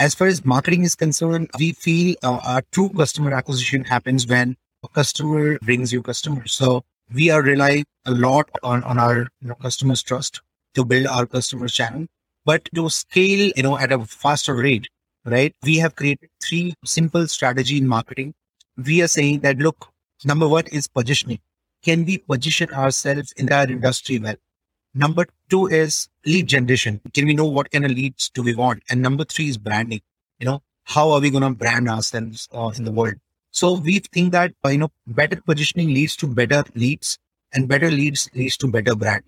As far as marketing is concerned, we feel uh, our true customer acquisition happens when a customer brings you customers. So we are relying a lot on, on our you know, customers' trust to build our customers channel, but to scale, you know, at a faster rate, right? We have created three simple strategy in marketing. We are saying that, look, number one is positioning. Can we position ourselves in our industry well? Number two is lead generation. Can we know what kind of leads do we want? And number three is branding. You know, how are we going to brand ourselves uh, in the world? So we think that, you know, better positioning leads to better leads and better leads leads to better brand.